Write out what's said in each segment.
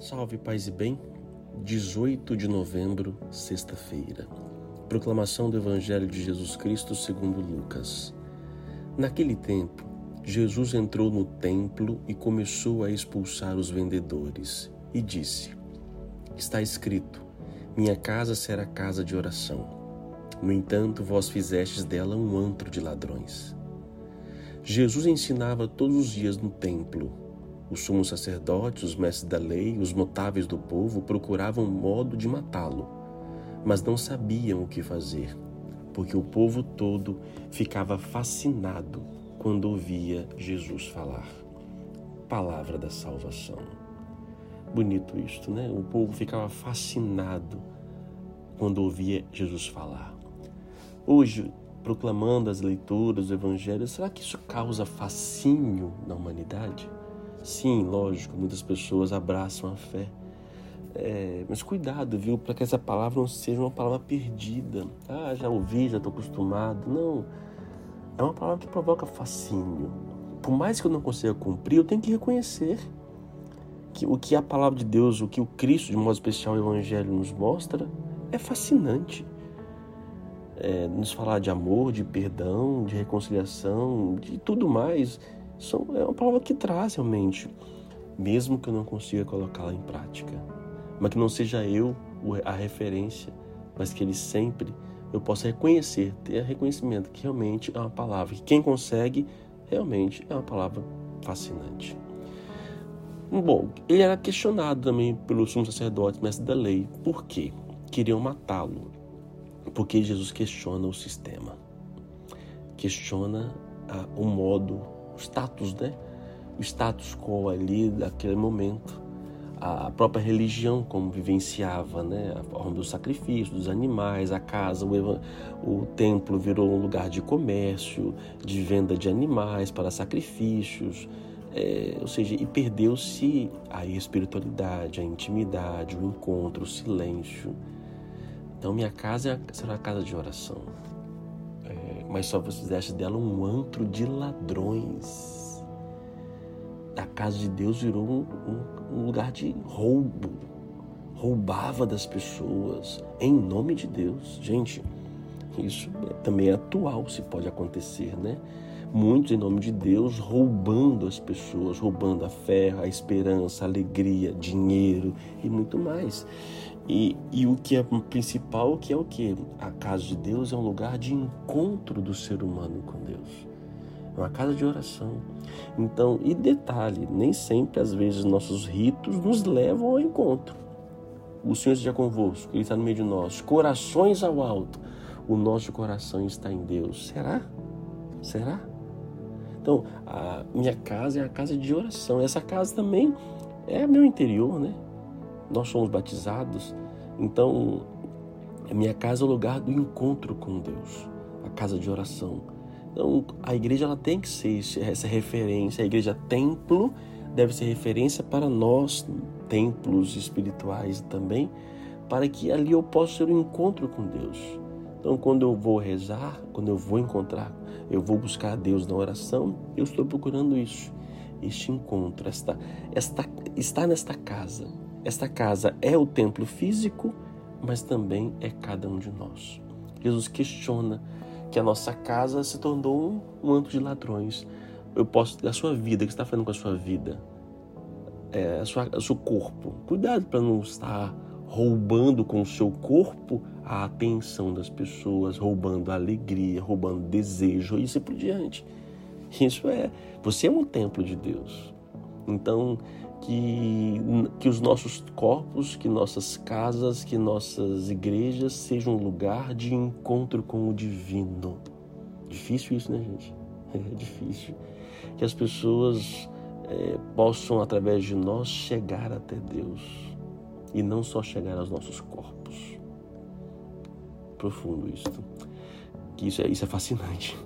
Salve paz e bem. 18 de novembro, sexta-feira. Proclamação do Evangelho de Jesus Cristo segundo Lucas. Naquele tempo, Jesus entrou no templo e começou a expulsar os vendedores e disse: Está escrito: Minha casa será casa de oração. No entanto, vós fizestes dela um antro de ladrões. Jesus ensinava todos os dias no templo. Os sumos sacerdotes, os mestres da lei, os notáveis do povo procuravam modo de matá-lo, mas não sabiam o que fazer, porque o povo todo ficava fascinado quando ouvia Jesus falar. Palavra da salvação. Bonito isto, né? O povo ficava fascinado quando ouvia Jesus falar. Hoje, proclamando as leituras do Evangelho, será que isso causa fascínio na humanidade? Sim, lógico, muitas pessoas abraçam a fé. É, mas cuidado, viu, para que essa palavra não seja uma palavra perdida. Ah, já ouvi, já estou acostumado. Não. É uma palavra que provoca fascínio. Por mais que eu não consiga cumprir, eu tenho que reconhecer que o que a palavra de Deus, o que o Cristo, de modo especial, o Evangelho nos mostra, é fascinante é, nos falar de amor, de perdão, de reconciliação, de tudo mais, são, é uma palavra que traz realmente, mesmo que eu não consiga colocá-la em prática, mas que não seja eu a referência, mas que ele sempre eu possa reconhecer, ter reconhecimento que realmente é uma palavra que quem consegue realmente é uma palavra fascinante. Bom, ele era questionado também pelos sumos sacerdotes, mestres da lei, por quê? Queriam matá-lo. Porque Jesus questiona o sistema, questiona ah, o modo, o status, né? O status quo ali daquele momento, a própria religião como vivenciava, né? A forma do sacrifício, dos animais, a casa, o, o templo virou um lugar de comércio, de venda de animais para sacrifícios, é, ou seja, e perdeu-se a espiritualidade, a intimidade, o encontro, o silêncio. Então minha casa será a casa de oração. É, mas só você fizeste dela um antro de ladrões. A casa de Deus virou um, um, um lugar de roubo. Roubava das pessoas em nome de Deus. Gente, isso também é atual, se pode acontecer, né? Muitos, em nome de Deus, roubando as pessoas, roubando a fé, a esperança, a alegria, dinheiro e muito mais. E, e o que é principal, que é o que? A casa de Deus é um lugar de encontro do ser humano com Deus. É uma casa de oração. Então, e detalhe, nem sempre, às vezes, nossos ritos nos levam ao encontro. O Senhor esteja convosco, Ele está no meio de nós. Corações ao alto. O nosso coração está em Deus. Será? Será? Então, a minha casa é a casa de oração. Essa casa também é meu interior, né? Nós somos batizados, então a minha casa é o lugar do encontro com Deus, a casa de oração. Então a igreja ela tem que ser essa referência, a igreja templo deve ser referência para nós, templos espirituais também, para que ali eu possa ter um encontro com Deus. Então, quando eu vou rezar, quando eu vou encontrar, eu vou buscar a Deus na oração, eu estou procurando isso, este encontro, esta, esta, estar nesta casa, esta casa é o templo físico, mas também é cada um de nós. Jesus questiona que a nossa casa se tornou um, antro de ladrões. Eu posso, a sua vida, o que você está fazendo com a sua vida? É, a sua, o seu corpo. Cuidado para não estar roubando com o seu corpo a atenção das pessoas, roubando a alegria, roubando desejo e assim por diante. Isso é, você é um templo de Deus. Então, que, que os nossos corpos, que nossas casas, que nossas igrejas sejam um lugar de encontro com o divino. Difícil isso, né, gente? É difícil. Que as pessoas é, possam, através de nós, chegar até Deus e não só chegar aos nossos corpos. Profundo isso. Que isso é, isso é fascinante.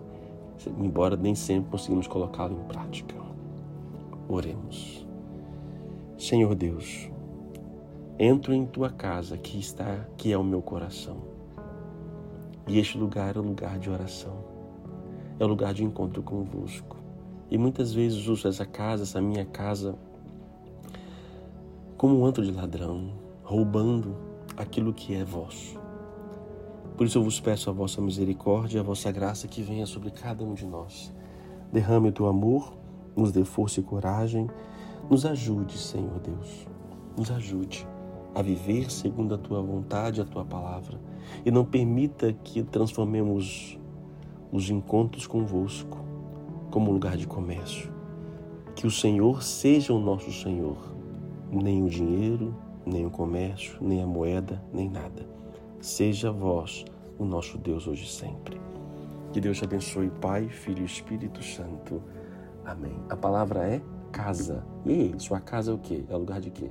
Embora nem sempre conseguimos colocá-lo em prática. Oremos. Senhor Deus, entro em tua casa que está, que é o meu coração. E este lugar é o lugar de oração. É o lugar de encontro convosco. E muitas vezes uso essa casa, essa minha casa, como um antro de ladrão, roubando aquilo que é vosso. Por isso eu vos peço a vossa misericórdia e a vossa graça que venha sobre cada um de nós. Derrame o teu amor, nos dê força e coragem, nos ajude, Senhor Deus, nos ajude a viver segundo a tua vontade, a tua palavra, e não permita que transformemos os encontros convosco como lugar de comércio. Que o Senhor seja o nosso Senhor, nem o dinheiro, nem o comércio, nem a moeda, nem nada. Seja vós o nosso Deus hoje e sempre. Que Deus te abençoe, Pai, Filho e Espírito Santo. Amém. A palavra é casa. E aí, sua casa é o quê? É lugar de quê?